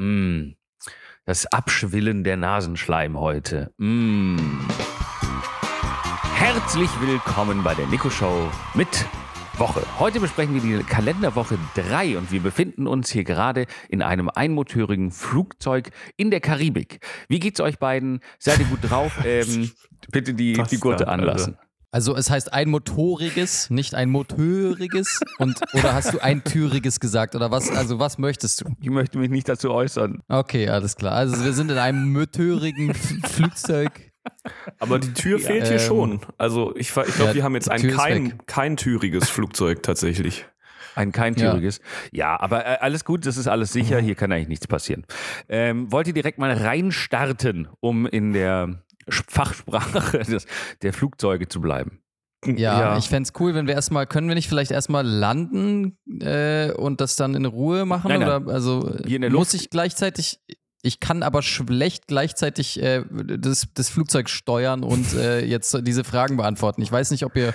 Mm. Das Abschwillen der Nasenschleim heute. Mm. Herzlich willkommen bei der Nico Show mit Woche. Heute besprechen wir die Kalenderwoche 3 und wir befinden uns hier gerade in einem einmotorigen Flugzeug in der Karibik. Wie geht's euch beiden? Seid ihr gut drauf? Ähm, bitte die, die Gurte anlassen. Also es heißt ein motoriges, nicht ein motöriges und oder hast du ein türiges gesagt oder was? Also was möchtest du? Ich möchte mich nicht dazu äußern. Okay, alles klar. Also wir sind in einem motorigen Flugzeug. Aber die Tür Ja, fehlt hier ähm, schon. Also ich, ich glaube, ja, wir haben jetzt ein kein, kein türiges Flugzeug tatsächlich. Ein keintüriges. Ja. aber äh, alles gut, das ist alles sicher. Hier kann eigentlich nichts passieren. Ähm, wollt ihr direkt mal reinstarten, um in der Fachsprache des, der Flugzeuge zu bleiben? Ja, ich fänd's cool, wenn wir erstmal, können wir nicht vielleicht erstmal landen äh, und das dann in Ruhe machen? Nein, nein. Oder also Hier in der muss ich gleichzeitig, ich kann aber schlecht gleichzeitig äh, das, das Flugzeug steuern und äh, jetzt diese Fragen beantworten. Ich weiß nicht, ob ihr,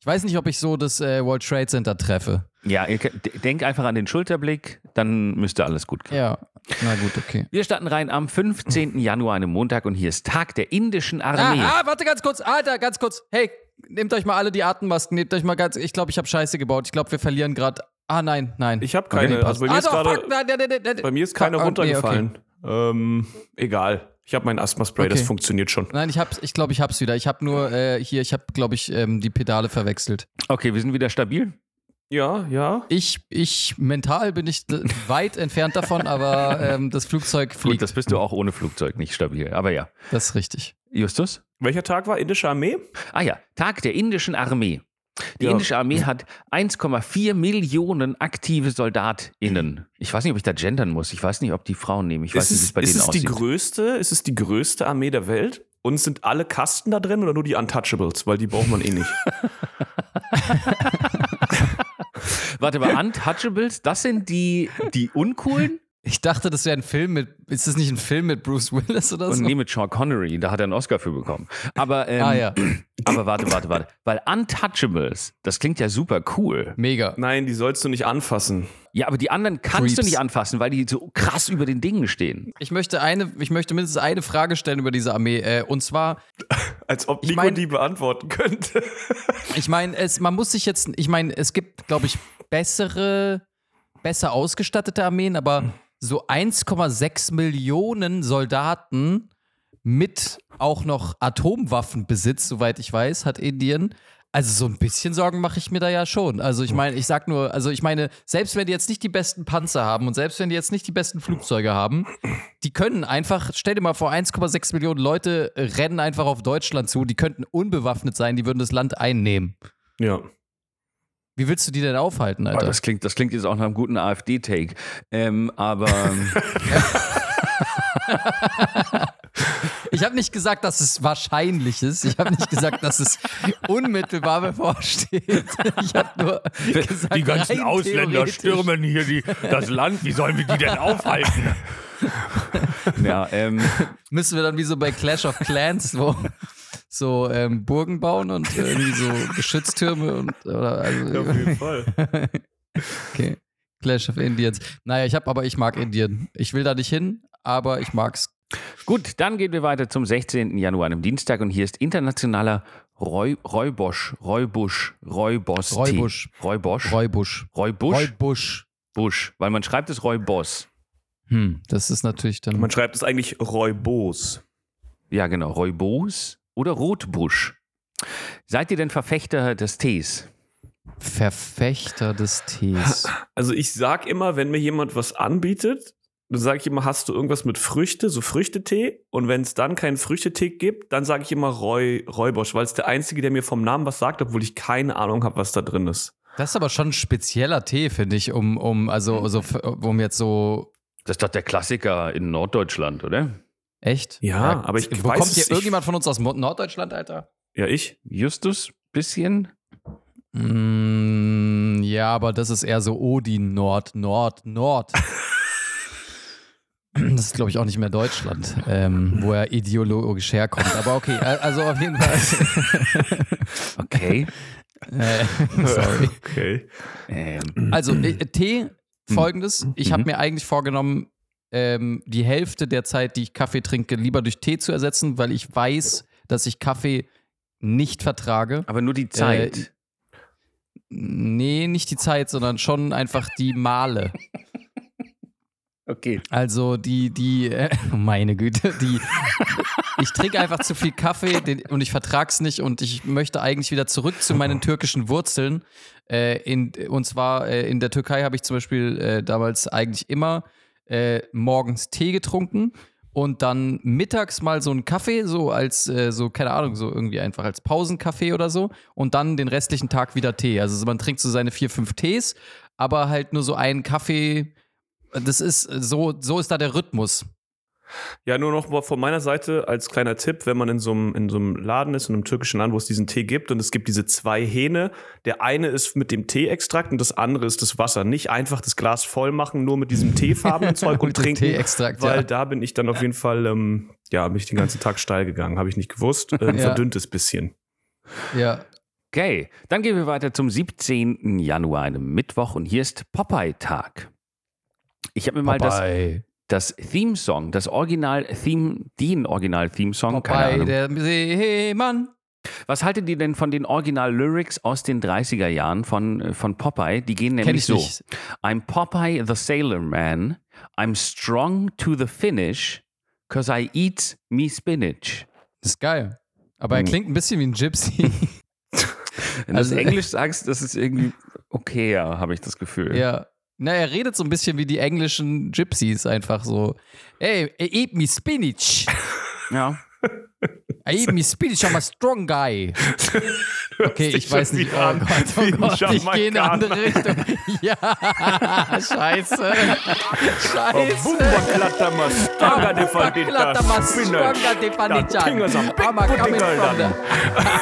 ich weiß nicht, ob ich so das äh, World Trade Center treffe. Ja, ihr, denk einfach an den Schulterblick, dann müsste alles gut gehen. Ja, na gut, okay. Wir starten rein am 15. Januar, einem Montag, und hier ist Tag der indischen Armee. Ah, ah, warte ganz kurz, Alter, ganz kurz. Hey, nehmt euch mal alle die Atemmasken, nehmt euch mal ganz, ich glaube, ich habe Scheiße gebaut. Ich glaube, wir verlieren gerade. Ah, nein, nein. Ich habe keine, also bei mir ah, ist doch, gerade, fuck, nein, nein, nein, nein, bei mir ist keine Fuck, okay, runtergefallen. Ähm, egal. Ich habe mein Asthma-Spray, das Okay. funktioniert schon. Nein, ich hab's, ich glaube, ich hab's wieder. Ich habe nur äh, hier, ich habe, glaube ich, ähm, die Pedale verwechselt. Okay, wir sind wieder stabil. Ja, ja. Ich, ich mental bin ich weit entfernt davon, aber ähm, das Flugzeug Gut, fliegt. das bist du auch ohne Flugzeug nicht stabil. Aber ja. Das ist richtig. Justus? Welcher Tag war indische Armee? Ah ja, Tag der indischen Armee. Die Ja. indische Armee hat 1,4 Millionen aktive SoldatInnen. Ich weiß nicht, ob ich da gendern muss. Ich weiß nicht, ob die Frauen nehmen. Ich weiß ist nicht, wie es, bei ist denen es die aussieht. größte, ist es die größte Armee der Welt? Und sind alle Kasten da drin oder nur die Untouchables? Weil die braucht man eh nicht. Warte mal, Untouchables, das sind die, die uncoolen? Ich dachte, das wäre ein Film mit. Ist das nicht ein Film mit Bruce Willis oder Und so? nee, mit Sean Connery, da hat er einen Oscar für bekommen. Aber, ähm, ah ja, aber warte, warte, warte. Weil Untouchables, das klingt ja super cool. mega. Nein, die sollst du nicht anfassen. Ja, aber die anderen kannst du Creeps. nicht anfassen, weil die so krass über den Dingen stehen. Ich möchte eine, ich möchte mindestens eine Frage stellen über diese Armee. Äh, und zwar, Als ob Ich Nico mein- die beantworten könnte. ich meine, es, man muss sich jetzt, ich meine, es gibt, glaube ich, bessere, besser ausgestattete Armeen, aber so 1,6 Millionen Soldaten mit auch noch Atomwaffenbesitz, soweit ich weiß, hat Indien. Also so ein bisschen Sorgen mache ich mir da ja schon. Also ich meine, ich sag nur, also ich meine, selbst wenn die jetzt nicht die besten Panzer haben und selbst wenn die jetzt nicht die besten Flugzeuge haben, die können einfach, stell dir mal vor, 1,6 Millionen Leute rennen einfach auf Deutschland zu, die könnten unbewaffnet sein, die würden das Land einnehmen. Ja. Wie willst du die denn aufhalten, Oh, Alter? das, klingt, das klingt jetzt auch nach einem guten AfD-Take. Ähm, aber Ich habe nicht gesagt, dass es wahrscheinlich ist. Ich habe nicht gesagt, dass es unmittelbar bevorsteht. Ich habe nur gesagt, die ganzen Ausländer stürmen hier die, das Land. Wie sollen wir die denn aufhalten? ja, ähm, Müssen wir dann wie so bei Clash of Clans, wo so ähm, Burgen bauen und irgendwie so Geschütztürme und oder also, Auf jeden Fall. okay. Clash of Indians. Naja, ich habe aber ich mag Indien. Ich will da nicht hin, aber ich mag's. gut, dann gehen wir weiter zum 16. Januar, einem Dienstag. Und hier ist internationaler Roy, Räubosch, Räubusch, Räubos. Räubusch. Räubosch. Räubusch. Räubusch. Räubusch. Busch. Weil man schreibt es Räuboss. Hm, das ist natürlich dann. Man schreibt es eigentlich Räubos. Ja, genau. Räubos oder Rotbusch. Seid ihr denn Verfechter des Tees? Verfechter des Tees. Also ich sag immer, wenn mir jemand was anbietet, dann sage ich immer, hast du irgendwas mit Früchte, so Früchtetee? Und wenn es dann keinen Früchtetee gibt, dann sage ich immer Roy, Räubosch, weil es der einzige, der mir vom Namen was sagt, obwohl ich keine Ahnung habe, was da drin ist. Das ist aber schon ein spezieller Tee, finde ich, um, um, also, also, um jetzt so. Das ist doch der Klassiker in Norddeutschland, oder? Echt? Ja, aber ich Wo weiß kommt hier irgendjemand von uns aus Norddeutschland, Alter? Ja, ich? Justus, bisschen? Mm, ja, aber das ist eher so Odin, Nord, Nord, Nord. Das ist, glaube ich, auch nicht mehr Deutschland, ähm, wo er ideologisch herkommt. Aber okay, äh, also auf jeden Fall. Okay. äh, sorry. Okay. ähm, Also, äh, Tee, folgendes. Ich habe Mhm. mir eigentlich vorgenommen, ähm, die Hälfte der Zeit, die ich Kaffee trinke, lieber durch Tee zu ersetzen, weil ich weiß, dass ich Kaffee nicht vertrage. Aber nur die Zeit. Äh, Nee, nicht die Zeit, sondern schon einfach die Male. okay. Also die, die, äh, meine Güte, die, ich trinke einfach zu viel Kaffee den, und ich vertrag's nicht und ich möchte eigentlich wieder zurück zu meinen türkischen Wurzeln. Äh, in, und zwar äh, in der Türkei habe ich zum Beispiel äh, damals eigentlich immer äh, morgens Tee getrunken und dann mittags mal so einen Kaffee, so als, äh, so, keine Ahnung, so irgendwie einfach als Pausenkaffee oder so und dann den restlichen Tag wieder Tee. Also man trinkt so seine vier, fünf Tees, aber halt nur so einen Kaffee. Das ist, so, so ist da der Rhythmus. Ja, nur noch mal von meiner Seite als kleiner Tipp, wenn man in so einem, in so einem Laden ist, in einem türkischen Land, wo es diesen Tee gibt und es gibt diese zwei Hähne. Der eine ist mit dem Teeextrakt und das andere ist das Wasser. Nicht einfach das Glas voll machen, nur mit diesem teefarbenen Zeug und trinken. Teeextrakt, weil ja. da bin ich dann auf jeden Fall, ähm, ja, bin ich den ganzen Tag steil gegangen. Habe ich nicht gewusst. Ähm, Ja. Verdünntes bisschen. Ja. Okay, dann gehen wir weiter zum 17. Januar, einem Mittwoch, und hier ist Popeye-Tag. Ich habe mir mal das, Das Theme-Song, das Original-Theme, den Original-Theme-Song, keine Popeye, Ahnung. der Seemann. Was haltet ihr denn von den Original-Lyrics aus den 30er Jahren von, äh, von Popeye? Die gehen nämlich ich so. nicht. I'm Popeye the Sailor Man. I'm strong to the finish, cause I eat me spinach. Das ist geil. Aber er Hm. klingt ein bisschen wie ein Gypsy. Wenn du Also- das Englisch sagst, das ist irgendwie okay, ja, habe ich das Gefühl. ja. Na, er redet so ein bisschen wie die englischen Gypsies einfach so. Hey, eat me spinach. ja. I eat me spinach, I'm a strong guy. Okay, ich weiß nicht. Oh Gott, oh Gott, ich gehe in eine andere. Richtung. Ja, scheiße. Scheiße. I'm coming from the.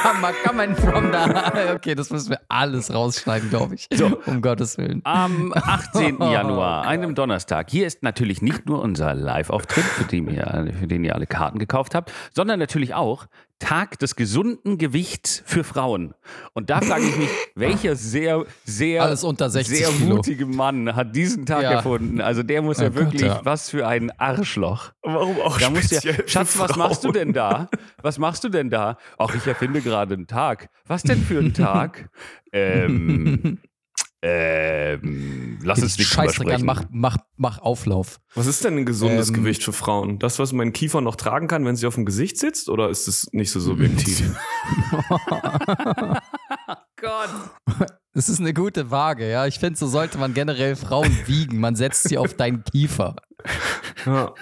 I'm coming from the. Okay, das müssen wir alles rausschneiden, glaube ich. Um Gottes Willen. Am 18. Januar, einem Donnerstag. Hier ist natürlich nicht nur unser Live-Auftritt, für, den ihr- für den ihr alle Karten gekauft habt, sondern natürlich auch Tag des gesunden Gewichts für Frauen. Und da frage ich mich, welcher sehr, sehr, Alles unter 60 sehr Kilo. mutige Mann hat diesen Tag Ja. erfunden? Also der muss ja Oh Gott, wirklich, ja. was für ein Arschloch. Warum auch Da musst du speziell ja, Schatz, was machst du denn da? Was machst du denn da? Ach, ich erfinde gerade einen Tag. Was denn für ein Tag? ähm, ähm, lass uns nicht drüber Scheißdreck an, sprechen. mach, mach, mach Auflauf. Was ist denn ein gesundes Ähm, Gewicht für Frauen? Das, was mein Kiefer noch tragen kann, wenn sie auf dem Gesicht sitzt? Oder ist es nicht so subjektiv? Gott. Das ist eine gute Waage, ja. Ich finde, so sollte man generell Frauen wiegen. Man setzt sie auf deinen Kiefer. ja.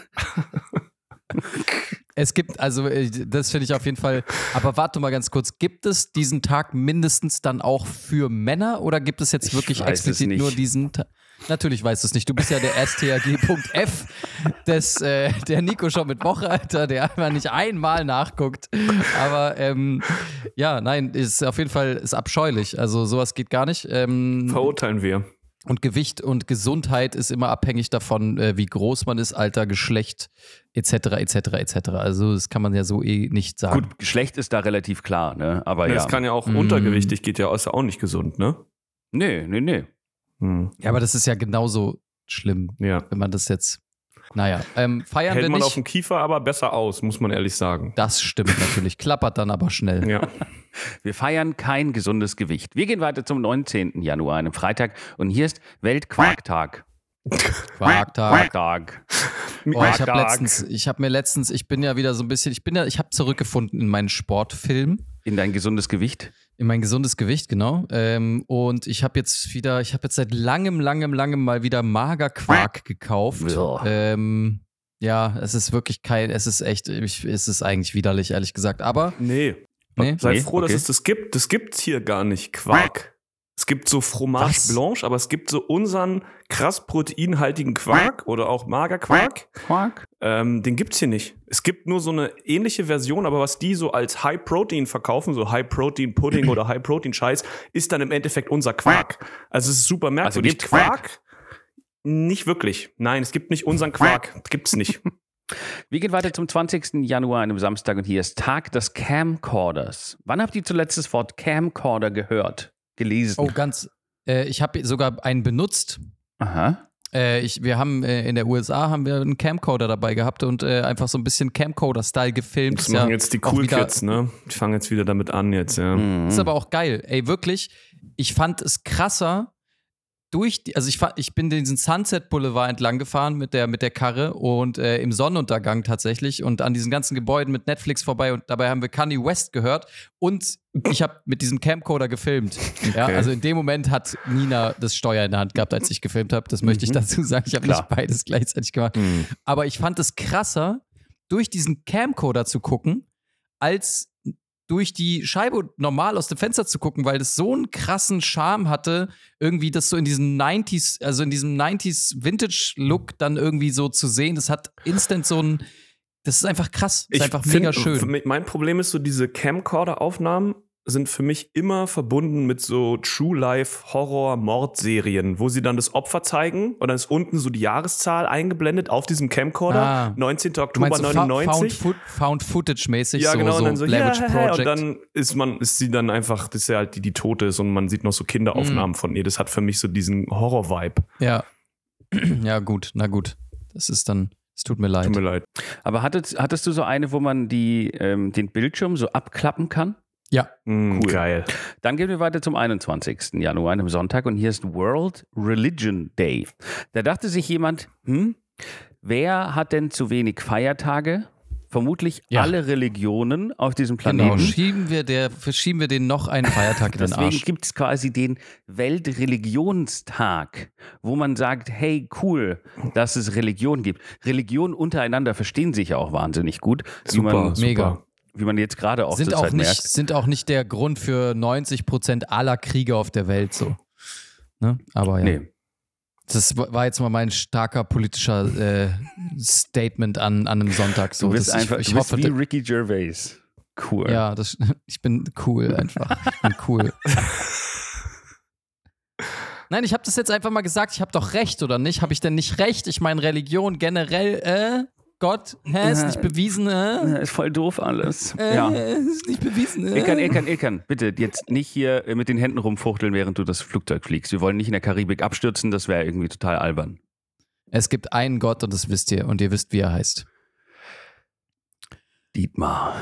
Es gibt, also, äh, das finde ich auf jeden Fall. Aber warte mal ganz kurz. Gibt es diesen Tag mindestens dann auch für Männer oder gibt es jetzt Ich wirklich explizit nur diesen Tag? Natürlich weißt du es nicht. Du bist ja der STAG.F des, äh, der Nico schon mit Woche, Alter, der einfach nicht einmal nachguckt. Aber ähm, ja, nein, ist auf jeden Fall ist abscheulich. Also sowas geht gar nicht. Ähm, Verurteilen wir. Und Gewicht und Gesundheit ist immer abhängig davon, äh, wie groß man ist, Alter, Geschlecht, etc., etc., etc. Also das kann man ja so eh nicht sagen. Gut, Geschlecht ist da relativ klar, ne? Aber Ja. ja. Das kann ja auch Mm. untergewichtig, geht ja ist ja auch nicht gesund, ne? nee, nee, nee. Hm. Ja, aber das ist ja genauso schlimm, Ja. wenn man das jetzt. Naja, ähm, feiern Hält wir man auf nicht. dem Kiefer aber besser aus, muss man ehrlich sagen. Das stimmt natürlich. Klappert dann aber schnell. Ja. Wir feiern kein gesundes Gewicht. Wir gehen weiter zum 19. Januar, einem Freitag. Und hier ist Weltquarktag. Quarktag. Quarktag. Oh, ich habe letztens, ich habe mir letztens, ich bin ja wieder so ein bisschen, ich bin ja, ich habe zurückgefunden in meinen Sportfilm. In dein gesundes Gewicht. In mein gesundes Gewicht, genau. Ähm, und ich habe jetzt wieder, ich habe jetzt seit langem, langem, langem mal wieder Magerquark gekauft. Ja. Ähm, ja, es ist wirklich kein, es ist echt, ich, es ist eigentlich widerlich, ehrlich gesagt. Aber, Nee. Nee, Sei Nee, froh, okay. dass es das gibt. Das gibt's hier gar nicht. Quark. Es gibt so Fromage Was? Blanche, aber es gibt so unseren krass proteinhaltigen Quark oder auch Magerquark. Quark? Ähm, den gibt's hier nicht. Es gibt nur so eine ähnliche Version, aber was die so als High Protein verkaufen, so High Protein Pudding oder High Protein Scheiß, ist dann im Endeffekt unser Quark. Also es ist super merkwürdig. gibt's Quark? Quark? Nicht wirklich. Nein, es gibt nicht unseren Quark. Gibt's nicht. Wir gehen weiter zum 20. Januar, einem Samstag. Und hier ist Tag des Camcorders. Wann habt ihr zuletzt das Wort Camcorder gehört? Gelesen? oh, ganz, äh, ich habe sogar einen benutzt. Aha. Äh, ich, wir haben äh, in der USA haben wir einen Camcorder dabei gehabt und äh, einfach so ein bisschen Camcorder-Style gefilmt. Das machen ja jetzt die Cool wieder- Kids, ne? Die fangen jetzt wieder damit an jetzt, ja. Mhm. Ist aber auch geil. Ey, wirklich, ich fand es krasser durch die, also ich, ich bin diesen Sunset Boulevard entlang gefahren mit der, mit der Karre und äh, im Sonnenuntergang tatsächlich und an diesen ganzen Gebäuden mit Netflix vorbei und dabei haben wir Kanye West gehört und ich habe mit diesem Camcorder gefilmt. Ja, Okay. also in dem Moment hat Nina das Steuer in der Hand gehabt, als ich gefilmt habe. Das möchte ich dazu sagen. Ich habe nicht beides gleichzeitig gemacht. Mhm. Aber ich fand es krasser, durch diesen Camcorder zu gucken, als durch die Scheibe normal aus dem Fenster zu gucken, weil das so einen krassen Charme hatte, irgendwie das so in diesem 90s, also in diesem 90s Vintage-Look dann irgendwie so zu sehen. Das hat instant so ein, das ist einfach krass. Das ist einfach find, mega schön. Mein Problem ist so, diese Camcorder-Aufnahmen sind für mich immer verbunden mit so True-Life-Horror-Mordserien, wo sie dann das Opfer zeigen und dann ist unten so die Jahreszahl eingeblendet auf diesem Camcorder. Ah. 19. Du Oktober meinst so Fa- 99. Found, Foot- Found Footage-mäßig, ja, so, genau, so und dann so, ja, Project. und dann ist man, ist sie dann einfach, das ist ja halt die, die tot ist und man sieht noch so. Kinderaufnahmen von ihr. Das hat für mich so diesen Horror-Vibe. ja. ja, gut, na gut. Das ist dann, es tut mir leid. Tut mir leid. Aber hattest, hattest du so eine, wo man die, ähm, den Bildschirm so abklappen kann? Ja, Mm, Cool. Geil. Dann gehen wir weiter zum 21. Januar, einem Sonntag, und hier ist World Religion Day. Da dachte sich jemand, hm, wer hat denn zu wenig Feiertage? Vermutlich Ja. alle Religionen auf diesem genau. Planeten. Schieben wir, der, verschieben wir den noch einen Feiertag in den Deswegen gibt es quasi den Weltreligionstag, wo man sagt, hey, cool, dass es Religion gibt. Religionen untereinander verstehen sich ja auch wahnsinnig gut, wie Super, man, super. Mega. Wie man jetzt gerade auch sind auch, Zeit nicht, merkt. sind auch nicht der Grund für 90 Prozent aller Kriege auf der Welt so. Ne? Aber ja. Nee. Das war jetzt mal mein starker politischer äh, Statement an, an einem Sonntag. So. Du bist dass ich, einfach, ich du bist hoffe, wie Ricky Gervais. Cool. ja, das, ich bin cool einfach. Ich bin cool. Nein, ich habe das jetzt einfach mal gesagt. Ich habe doch recht, oder nicht? Habe ich denn nicht recht? Ich meine, Religion generell, äh, Gott, hä, ist nicht bewiesen, äh? Ist voll doof alles. Äh, ja. ist nicht bewiesen, äh? Ilkan, Ilkan, Ilkan, bitte jetzt nicht hier äh, mit den Händen rumfuchteln, während du das Flugzeug fliegst. Wir wollen nicht in der Karibik abstürzen, das wäre irgendwie total albern. Es gibt einen Gott und das wisst ihr. Und ihr wisst, wie er heißt. Dietmar.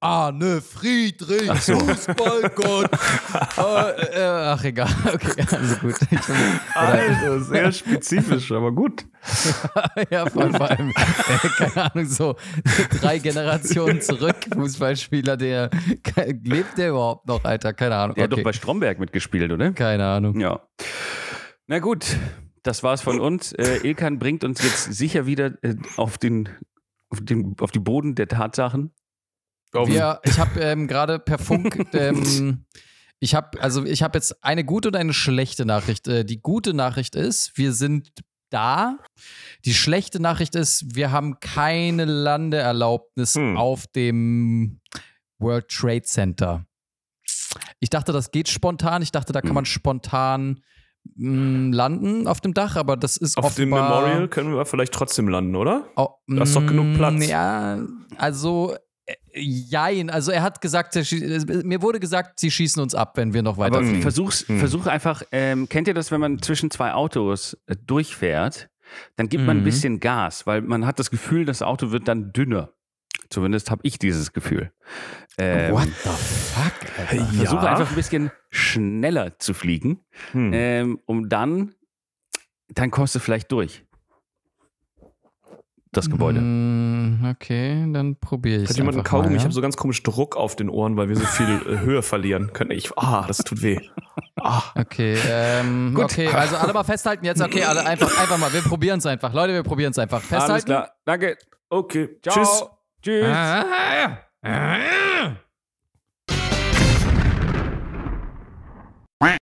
Arne Friedrich, Ach so. Fußballgott. äh, äh, ach, egal. Okay, also gut. Also, sehr spezifisch, aber gut. ja, vor, vor allem, äh, keine Ahnung, so drei Generationen zurück, Fußballspieler, der lebt der überhaupt noch, Alter? Keine Ahnung. Der hat Okay. doch bei Stromberg mitgespielt, oder? Keine Ahnung. Ja. Na gut, das war's von uns. Äh, Ilkan bringt uns jetzt sicher wieder äh, auf, den, auf, den, auf die Boden der Tatsachen. Wir, ich habe ähm, gerade per Funk, ähm, ich habe also ich habe jetzt eine gute und eine schlechte Nachricht. Äh, die gute Nachricht ist, wir sind da. Die schlechte Nachricht ist, wir haben keine Landeerlaubnis Hm. auf dem World Trade Center. Ich dachte, das geht spontan. Ich dachte, da kann Hm. man spontan mh, landen auf dem Dach, aber das ist Auf dem Memorial können wir vielleicht trotzdem landen, oder? Oh, Da ist doch genug mm, Platz. Ja, also jein. Also er hat gesagt, mir wurde gesagt, sie schießen uns ab, wenn wir noch Aber weiterfliegen. versuch's, Hm. versuch einfach, ähm, kennt ihr das, wenn man zwischen zwei Autos äh, durchfährt, dann gibt man ein Mhm. bisschen Gas, weil man hat das Gefühl, das Auto wird dann dünner. Zumindest habe ich dieses Gefühl. Ähm, What the fuck? Alter? Versuche Ja. einfach ein bisschen schneller zu fliegen, Hm. ähm, um dann, dann kommst du vielleicht durch. Das Gebäude. Mm, Okay, dann probiere ich Hat jemand einen Kaugummi? Mal, Ich ja? habe so ganz komisch Druck auf den Ohren, weil wir so viel äh, Höhe verlieren können. Ich, ah, das tut weh. Ah. Okay, ähm, Gut. okay, also alle mal festhalten jetzt. Okay, alle einfach, einfach mal. Wir probieren es einfach. Leute, wir probieren es einfach. Festhalten. Alles klar. Danke. Okay, Ciao. tschüss. Tschüss. Ah, ah, ah.